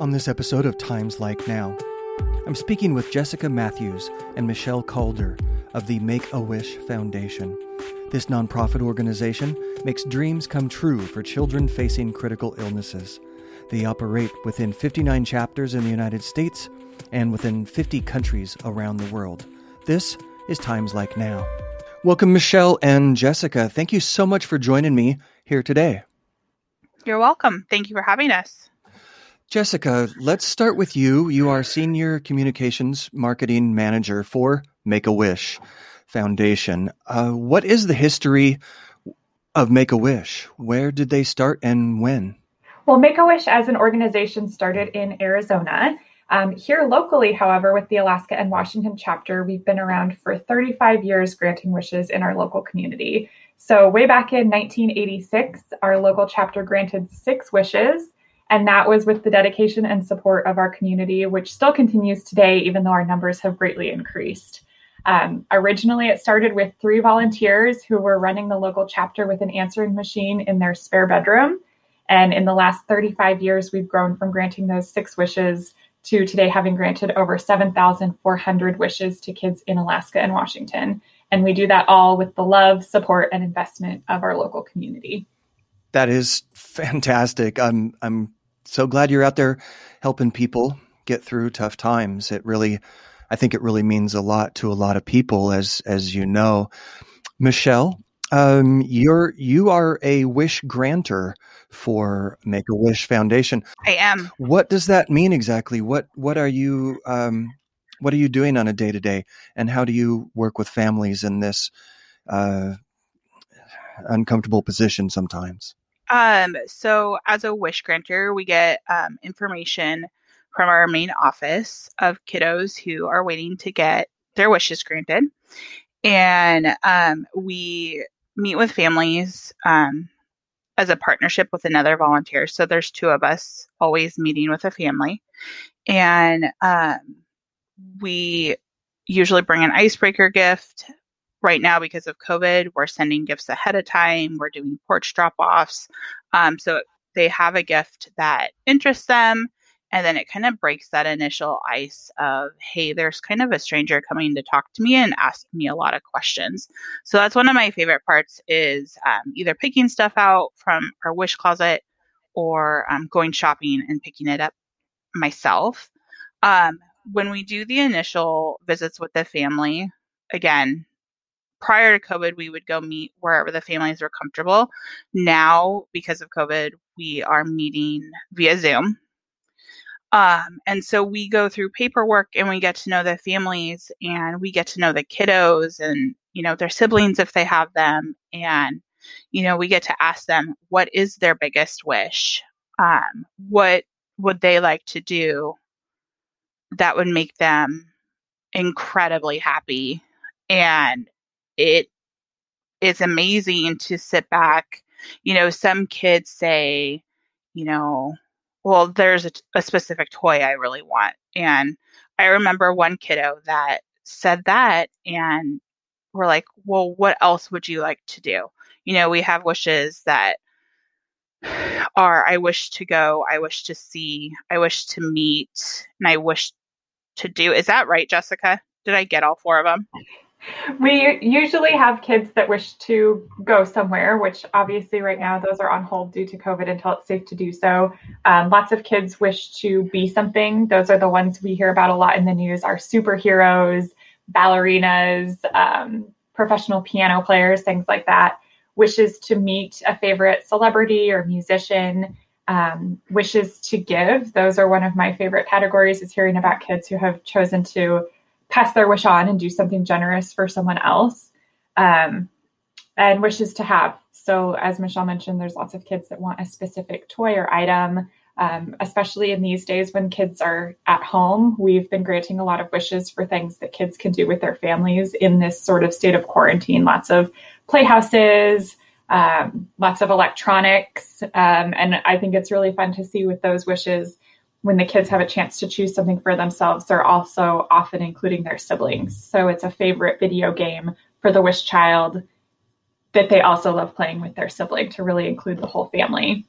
on this episode of Times Like Now. I'm speaking with Jessica Matthews and Michelle Calder of the Make a Wish Foundation. This nonprofit organization makes dreams come true for children facing critical illnesses. They operate within 59 chapters in the United States and within 50 countries around the world. This is Times Like Now. Welcome, Michelle and Jessica. Thank you so much for joining me here today. You're welcome. Thank you for having us. Jessica, let's start with you. You are Senior Communications Marketing Manager for Make a Wish Foundation. Uh, what is the history of Make a Wish? Where did they start and when? Well, Make a Wish as an organization started in Arizona. Um, here locally, however, with the Alaska and Washington chapter, we've been around for 35 years granting wishes in our local community. So, way back in 1986, our local chapter granted six wishes and that was with the dedication and support of our community, which still continues today, even though our numbers have greatly increased. Um, originally, it started with three volunteers who were running the local chapter with an answering machine in their spare bedroom. And in the last 35 years, we've grown from granting those six wishes to today having granted over 7,400 wishes to kids in Alaska and Washington. And we do that all with the love, support, and investment of our local community. That is fantastic. I'm I'm so glad you're out there helping people get through tough times. It really, I think it really means a lot to a lot of people, as as you know. Michelle, um, you're you are a wish granter for Make a Wish Foundation. I am. What does that mean exactly? What what are you um, what are you doing on a day to day, and how do you work with families in this uh, uncomfortable position sometimes? Um, so as a wish granter, we get um, information from our main office of kiddos who are waiting to get their wishes granted. And um, we meet with families um, as a partnership with another volunteer. So there's two of us always meeting with a family. And um, we usually bring an icebreaker gift right now because of COVID, we're sending gifts ahead of time. We're doing porch drop offs. Um, so they have a gift that interests them. And then it kind of breaks that initial ice of, hey, there's kind of a stranger coming to talk to me and ask me a lot of questions. So that's one of my favorite parts is um, either picking stuff out from our wish closet or um, going shopping and picking it up myself. Um, when we do the initial visits with the family, again, prior to COVID, we would go meet wherever the families were comfortable. Now, because of COVID, we are meeting via Zoom. Um, and so we go through paperwork and we get to know the families and we get to know the kiddos and, you know, their siblings if they have them. And, you know, we get to ask them, what is their biggest wish? Um, what would they like to do that would make them incredibly happy? And it is amazing to sit back. You know, some kids say, you know, well, there's a, a specific toy I really want. And I remember one kiddo that said that, and we're like, well, what else would you like to do? You know, we have wishes that are I wish to go, I wish to see, I wish to meet, and I wish to do. Is that right, Jessica? Did I get all four of them? We usually have kids that wish to go somewhere, which obviously right now those are on hold due to COVID until it's safe to do so. Um, lots of kids wish to be something. Those are the ones we hear about a lot in the news are superheroes, ballerinas, um, professional piano players, things like that. Wishes to meet a favorite celebrity or musician. Um, wishes to give. Those are one of my favorite categories is hearing about kids who have chosen to pass their wish on and do something generous for someone else um, and wishes to have. So, as Michelle mentioned, there's lots of kids that want a specific toy or item, um, especially in these days when kids are at home. We've been granting a lot of wishes for things that kids can do with their families in this sort of state of quarantine. Lots of playhouses, um, lots of electronics. Um, and I think it's really fun to see with those wishes when the kids have a chance to choose something for themselves, they're also often including their siblings. So it's a favorite video game for the wish child that they also love playing with their sibling to really include the whole family.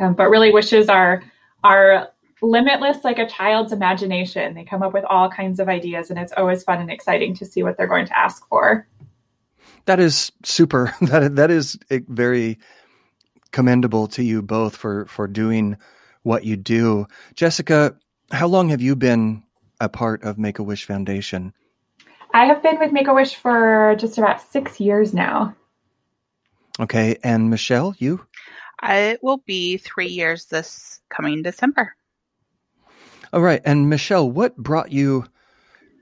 Um, but really, wishes are are limitless like a child's imagination. They come up with all kinds of ideas, and it's always fun and exciting to see what they're going to ask for. That is super. That that is very commendable to you both for for doing what you do. Jessica, how long have you been a part of Make a Wish Foundation? I have been with Make a Wish for just about six years now. Okay, and Michelle, you? It will be three years this coming December. All right. And Michelle, what brought you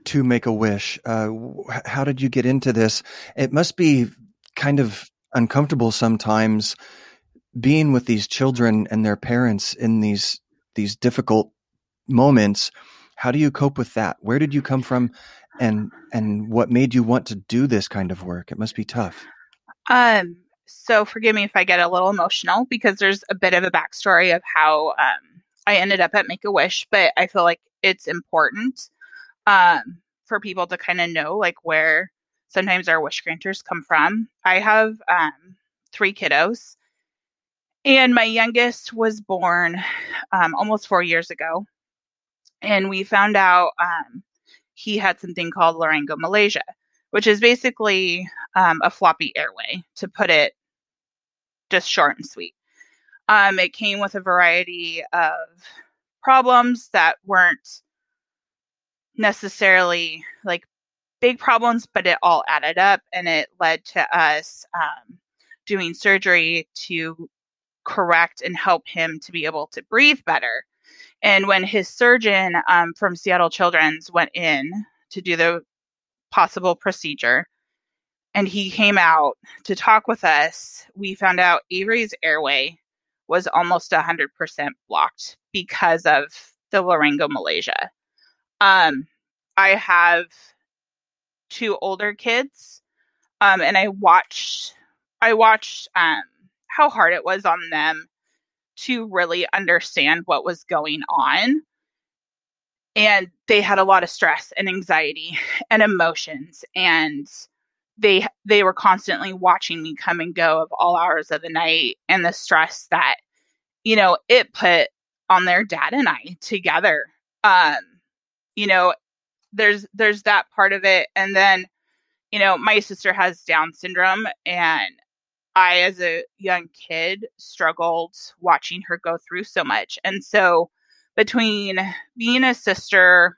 to Make a Wish? Uh, how did you get into this? It must be kind of uncomfortable sometimes being with these children and their parents in these these difficult moments. How do you cope with that? Where did you come from, and and what made you want to do this kind of work? It must be tough. Um. So forgive me if I get a little emotional because there's a bit of a backstory of how um, I ended up at Make a Wish, but I feel like it's important um, for people to kind of know like where sometimes our wish granters come from. I have um, three kiddos, and my youngest was born um, almost four years ago, and we found out um, he had something called laryngomalacia, which is basically um, a floppy airway, to put it just short and sweet. Um, it came with a variety of problems that weren't necessarily like big problems, but it all added up and it led to us um, doing surgery to correct and help him to be able to breathe better. And when his surgeon um, from Seattle Children's went in to do the possible procedure, and he came out to talk with us, we found out Avery's airway was almost 100% blocked because of the laryngomalacia. Um, I have two older kids, um, and I watched I watched um, how hard it was on them to really understand what was going on. And they had a lot of stress and anxiety and emotions and they they were constantly watching me come and go of all hours of the night and the stress that you know it put on their dad and I together um you know there's there's that part of it and then you know my sister has down syndrome and I as a young kid struggled watching her go through so much and so between being a sister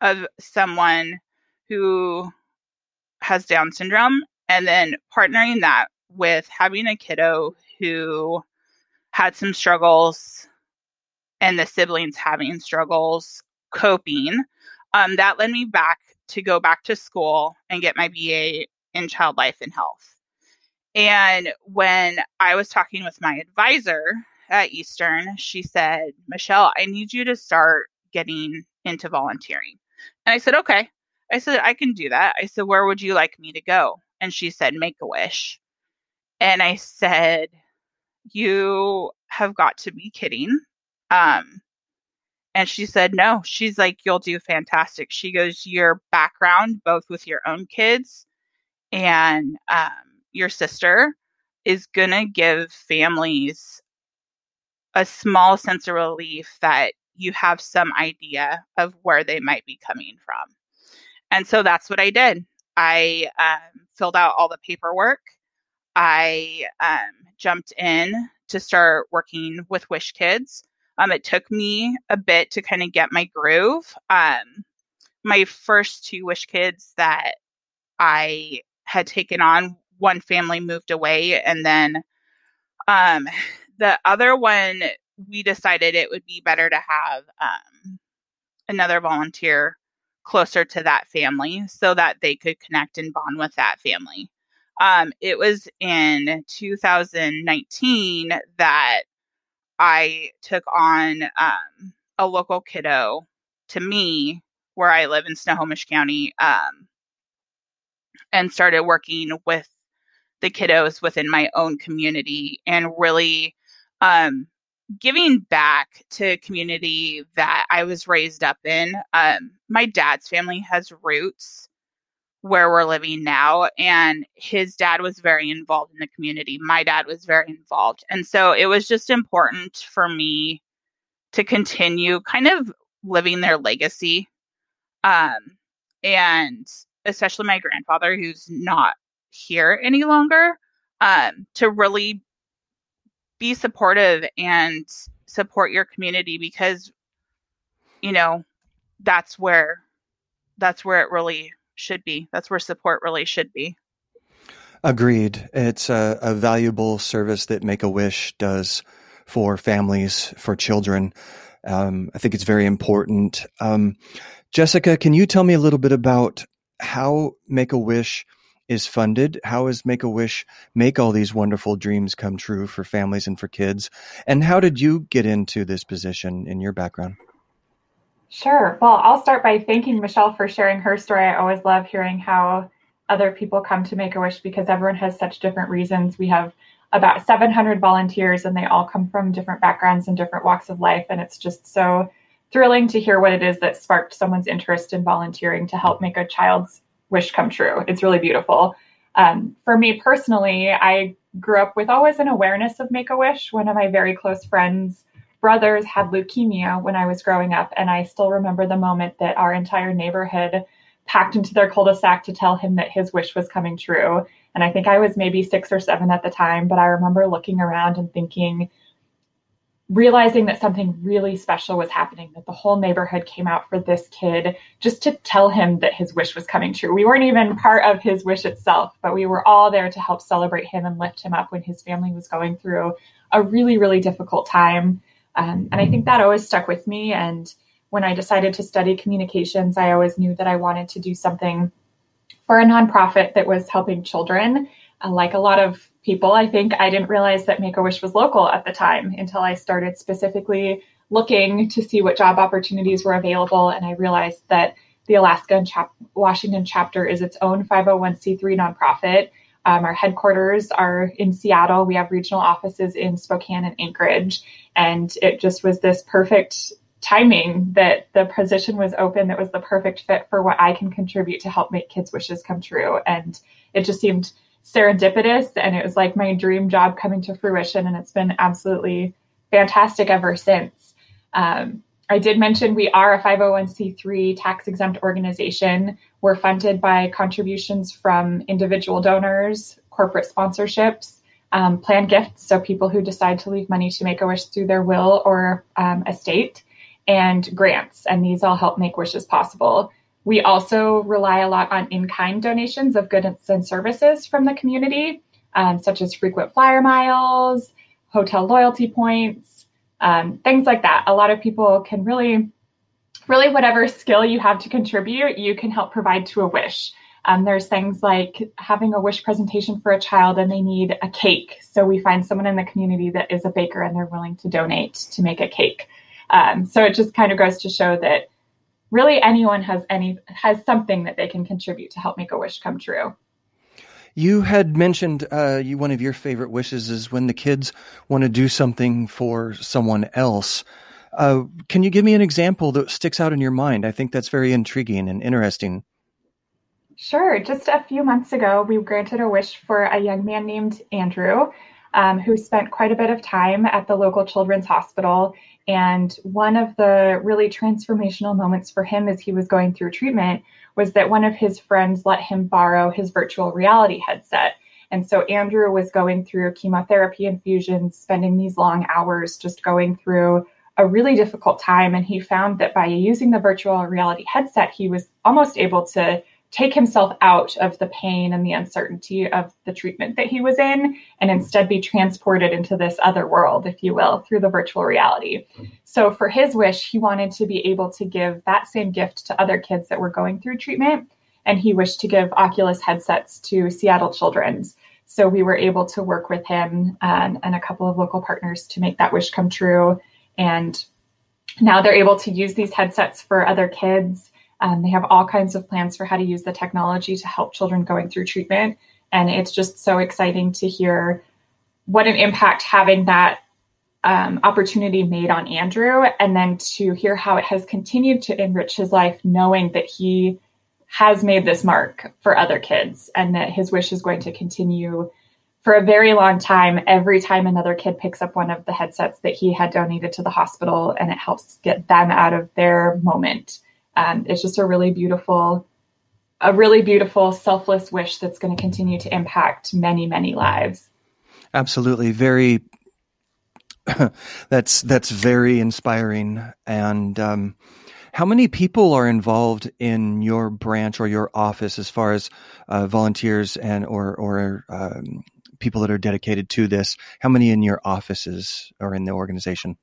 of someone who has Down syndrome, and then partnering that with having a kiddo who had some struggles and the siblings having struggles coping, um, that led me back to go back to school and get my BA in child life and health. And when I was talking with my advisor at Eastern, she said, Michelle, I need you to start getting into volunteering. And I said, okay. I said, I can do that. I said, where would you like me to go? And she said, make a wish. And I said, you have got to be kidding. Um, and she said, no. She's like, you'll do fantastic. She goes, your background, both with your own kids and um, your sister, is going to give families a small sense of relief that you have some idea of where they might be coming from. And so that's what I did. I um, filled out all the paperwork. I um, jumped in to start working with Wish Kids. Um, it took me a bit to kind of get my groove. Um, my first two Wish Kids that I had taken on, one family moved away, and then um, the other one, we decided it would be better to have um, another volunteer closer to that family so that they could connect and bond with that family. Um, it was in 2019 that I took on um, a local kiddo to me where I live in Snohomish County um, and started working with the kiddos within my own community and really um, giving back to community that I was raised up in. Um, my dad's family has roots where we're living now, and his dad was very involved in the community. My dad was very involved. And so it was just important for me to continue kind of living their legacy. Um, and especially my grandfather, who's not here any longer, um, to really be supportive and support your community because, you know, that's where that's where it really should be. That's where support really should be. Agreed. It's a, a valuable service that Make a Wish does for families, for children. Um, I think it's very important. Um, Jessica, can you tell me a little bit about how Make a Wish is funded? How does Make a Wish make all these wonderful dreams come true for families and for kids? And how did you get into this position in your background? Sure. Well, I'll start by thanking Michelle for sharing her story. I always love hearing how other people come to Make a Wish because everyone has such different reasons. We have about 700 volunteers and they all come from different backgrounds and different walks of life. And it's just so thrilling to hear what it is that sparked someone's interest in volunteering to help make a child's wish come true. It's really beautiful. Um, for me personally, I grew up with always an awareness of Make a Wish. One of my very close friends' brothers had leukemia when I was growing up, and I still remember the moment that our entire neighborhood packed into their cul-de-sac to tell him that his wish was coming true. And I think I was maybe six or seven at the time, but I remember looking around and thinking, realizing that something really special was happening, that the whole neighborhood came out for this kid just to tell him that his wish was coming true. We weren't even part of his wish itself, but we were all there to help celebrate him and lift him up when his family was going through a really, really difficult time. Um, and I think that always stuck with me. And when I decided to study communications, I always knew that I wanted to do something for a nonprofit that was helping children. Uh, like a lot of people, I think I didn't realize that Make a Wish was local at the time until I started specifically looking to see what job opportunities were available. And I realized that the Alaska and Chap- Washington chapter is its own 501c3 nonprofit. Um, our headquarters are in Seattle. We have regional offices in Spokane and Anchorage. And it just was this perfect timing that the position was open that was the perfect fit for what I can contribute to help make kids' wishes come true. And it just seemed serendipitous and it was like my dream job coming to fruition. And it's been absolutely fantastic ever since. Um, I did mention we are a 501c3 tax exempt organization. We're funded by contributions from individual donors, corporate sponsorships, um, plan gifts, so people who decide to leave money to make a wish through their will or um, estate, and grants. And these all help make wishes possible. We also rely a lot on in kind donations of goods and services from the community, um, such as frequent flyer miles, hotel loyalty points, um, things like that. A lot of people can really, really, whatever skill you have to contribute, you can help provide to a wish. Um, there's things like having a wish presentation for a child and they need a cake. So we find someone in the community that is a baker and they're willing to donate to make a cake. Um, so it just kind of goes to show that really anyone has any has something that they can contribute to help make a wish come true. You had mentioned uh, you one of your favorite wishes is when the kids want to do something for someone else. Uh, can you give me an example that sticks out in your mind? I think that's very intriguing and interesting. Sure. Just a few months ago, we granted a wish for a young man named Andrew, um, who spent quite a bit of time at the local children's hospital and one of the really transformational moments for him as he was going through treatment was that one of his friends let him borrow his virtual reality headset. And so Andrew was going through chemotherapy infusions, spending these long hours just going through a really difficult time. And he found that by using the virtual reality headset, he was almost able to take himself out of the pain and the uncertainty of the treatment that he was in and instead be transported into this other world, if you will, through the virtual reality. So for his wish, he wanted to be able to give that same gift to other kids that were going through treatment. And he wished to give Oculus headsets to Seattle Children's. So we were able to work with him and, and a couple of local partners to make that wish come true. And now they're able to use these headsets for other kids um, they have all kinds of plans for how to use the technology to help children going through treatment. And it's just so exciting to hear what an impact having that um, opportunity made on Andrew, and then to hear how it has continued to enrich his life, knowing that he has made this mark for other kids and that his wish is going to continue for a very long time, every time another kid picks up one of the headsets that he had donated to the hospital and it helps get them out of their moment. Um, it's just a really beautiful, a really beautiful, selfless wish that's going to continue to impact many, many lives. Absolutely. Very, that's, that's very inspiring. And, um, how many people are involved in your branch or your office as far as uh, volunteers and or or um, people that are dedicated to this. How many in your offices or in the organization?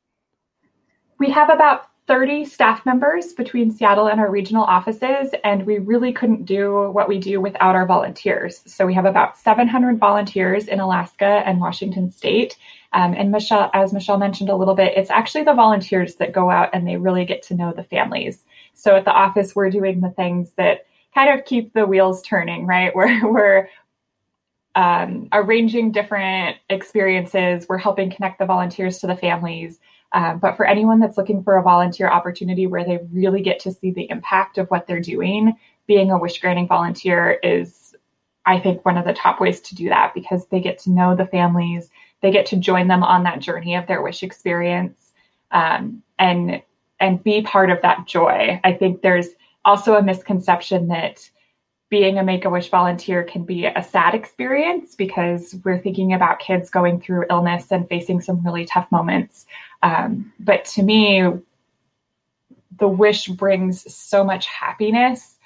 We have about 30 staff members between Seattle and our regional offices, and we really couldn't do what we do without our volunteers. So we have about 700 volunteers in Alaska and Washington State. Um, and Michelle, as Michelle mentioned a little bit, it's actually the volunteers that go out and they really get to know the families. So at the office, we're doing the things that kind of keep the wheels turning, right? We're, we're um, arranging different experiences. We're helping connect the volunteers to the families. Um, but for anyone that's looking for a volunteer opportunity where they really get to see the impact of what they're doing, being a wish granting volunteer is, I think, one of the top ways to do that because they get to know the families, they get to join them on that journey of their wish experience, um, and and be part of that joy. I think there's also a misconception that being a Make a Wish volunteer can be a sad experience because we're thinking about kids going through illness and facing some really tough moments. Um, but to me, the wish brings so much happiness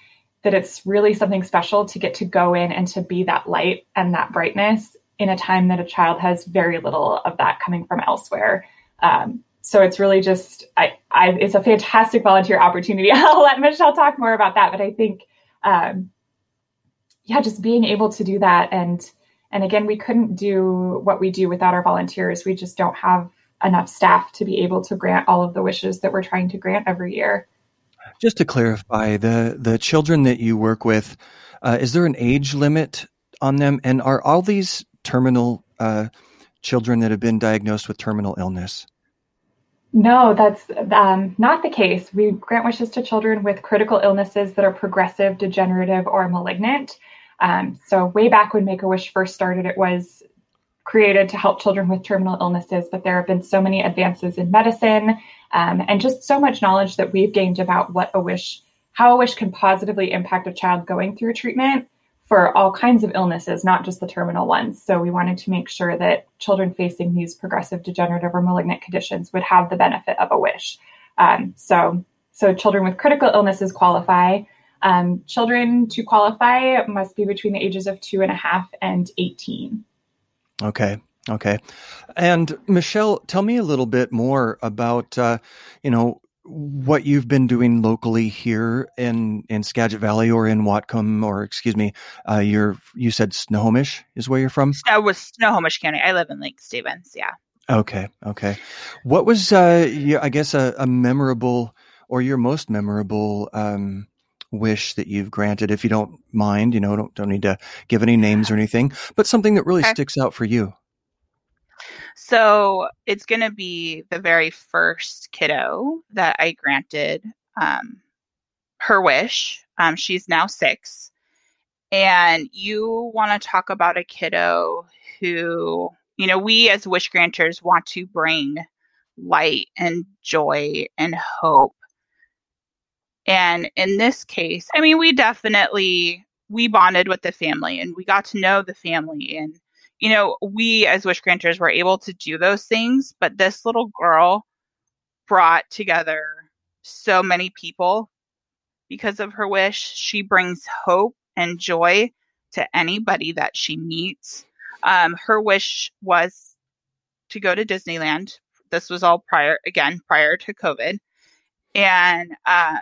that it's really something special to get to go in and to be that light and that brightness in a time that a child has very little of that coming from elsewhere. Um, so it's really just, I, I, it's a fantastic volunteer opportunity. I'll let Michelle talk more about that, but I think um, yeah, just being able to do that. And, and again, we couldn't do what we do without our volunteers. We just don't have enough staff to be able to grant all of the wishes that we're trying to grant every year. Just to clarify, the the children that you work with, uh, is there an age limit on them? And are all these terminal uh, children that have been diagnosed with terminal illness? No, that's um, not the case. We grant wishes to children with critical illnesses that are progressive, degenerative, or malignant. Um, so, way back when Make a Wish first started, it was created to help children with terminal illnesses, but there have been so many advances in medicine um, and just so much knowledge that we've gained about what a wish, how a wish can positively impact a child going through treatment for all kinds of illnesses, not just the terminal ones. So we wanted to make sure that children facing these progressive, degenerative, or malignant conditions would have the benefit of a wish. Um, so, so children with critical illnesses qualify. Um, children to qualify must be between the ages of two and a half and 18. Okay. Okay. And Michelle, tell me a little bit more about, uh, you know, what you've been doing locally here in, in Skagit Valley or in Whatcom, or excuse me, uh, you're, you said Snohomish is where you're from? I was Snohomish County. I live in Lake Stevens. Yeah. Okay. Okay. What was, uh, I guess a, a memorable or your most memorable, um, wish that you've granted, if you don't mind, you know, don't, don't need to give any names or anything, but something that really okay. sticks out for you. So it's going to be the very first kiddo that I granted um, her wish. Um, she's now six. And you want to talk about a kiddo who, you know, we as wish granters want to bring light and joy and hope and in this case, I mean, we definitely we bonded with the family and we got to know the family and you know, we as wish granters were able to do those things, but this little girl brought together so many people because of her wish. She brings hope and joy to anybody that she meets. Um, her wish was to go to Disneyland. This was all prior, again, prior to COVID. And um,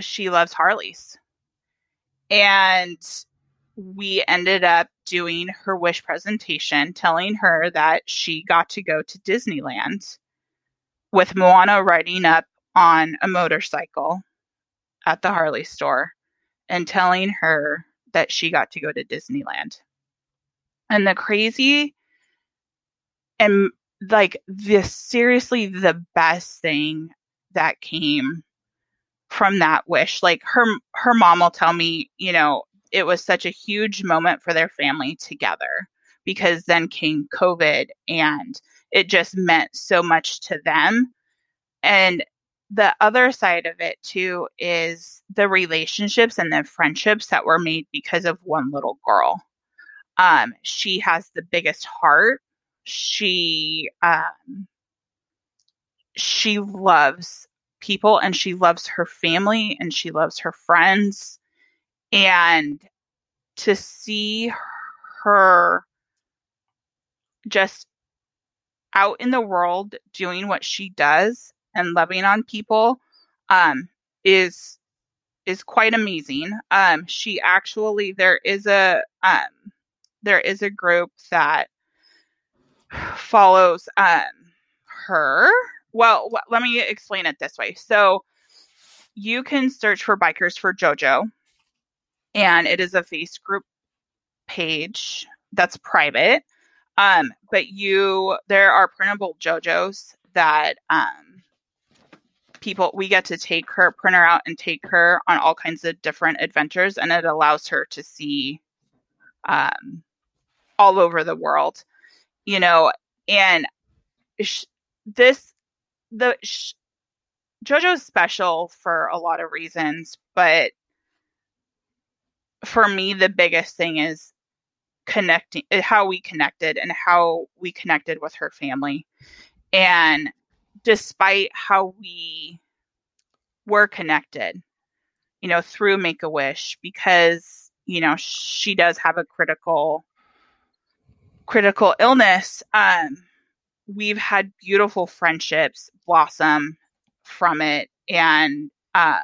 she loves Harleys. And we ended up doing her wish presentation, telling her that she got to go to Disneyland with Moana riding up on a motorcycle at the Harley store and telling her that she got to go to Disneyland. And the crazy and like this seriously the best thing that came from that wish. Like her her mom will tell me, you know, it was such a huge moment for their family together because then came COVID and it just meant so much to them. And the other side of it too is the relationships and the friendships that were made because of one little girl. Um, she has the biggest heart. She um, she loves people and she loves her family and she loves her friends. And to see her just out in the world doing what she does and loving on people um, is is quite amazing. Um, she actually there is a um, there is a group that follows um, her. Well, let me explain it this way. So you can search for bikers for JoJo, and it is a face group page that's private. Um, but you there are printable JoJos that um people we get to take her print her out and take her on all kinds of different adventures and it allows her to see um all over the world you know and sh- this the sh- jojo's special for a lot of reasons but for me the biggest thing is connecting how we connected and how we connected with her family and despite how we were connected, you know, through Make a Wish, because, you know, she does have a critical critical illness. Um, we've had beautiful friendships blossom from it and um,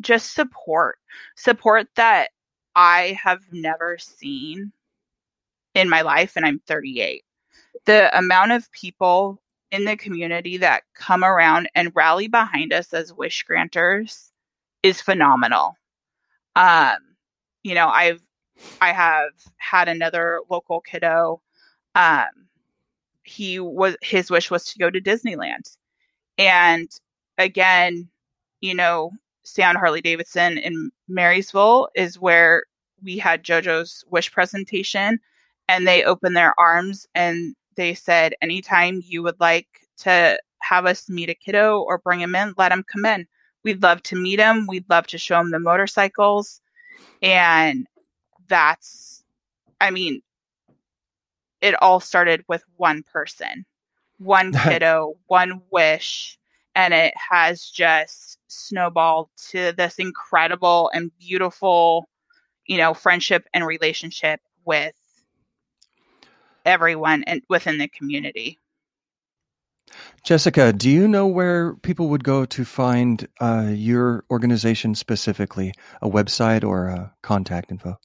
just support support that I have never seen in my life and I'm 38. The amount of people in the community that come around and rally behind us as wish granters is phenomenal. Um, you know, I've I have had another local kiddo. Um, he was his wish was to go to Disneyland, and again, you know, on Harley Davidson in Marysville is where we had JoJo's wish presentation, and they opened their arms and they said, anytime you would like to have us meet a kiddo or bring him in, let him come in. We'd love to meet him. We'd love to show him the motorcycles. And that's, I mean, it all started with one person, one kiddo, one wish. And it has just snowballed to this incredible and beautiful, you know, friendship and relationship with everyone and within the community. Jessica, do you know where people would go to find uh, your organization specifically, a website or a contact info?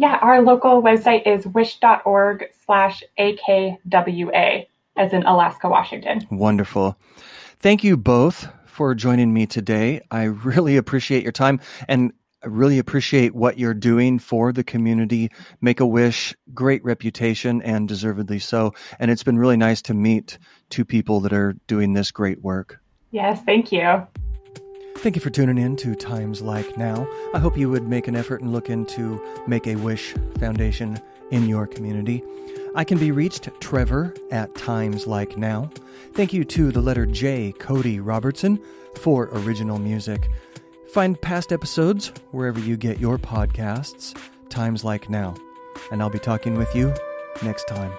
Yeah, our local website is wish.org slash AKWA, as in Alaska, Washington. Wonderful. Thank you both for joining me today. I really appreciate your time. And I really appreciate what you're doing for the community. Make a Wish, great reputation and deservedly so. And it's been really nice to meet two people that are doing this great work. Yes, thank you. Thank you for tuning in to Times Like Now. I hope you would make an effort and look into Make a Wish Foundation in your community. I can be reached Trevor at Times Like Now. Thank you to the letter J, Cody Robertson, for original music. Find past episodes wherever you get your podcasts, times like now. And I'll be talking with you next time.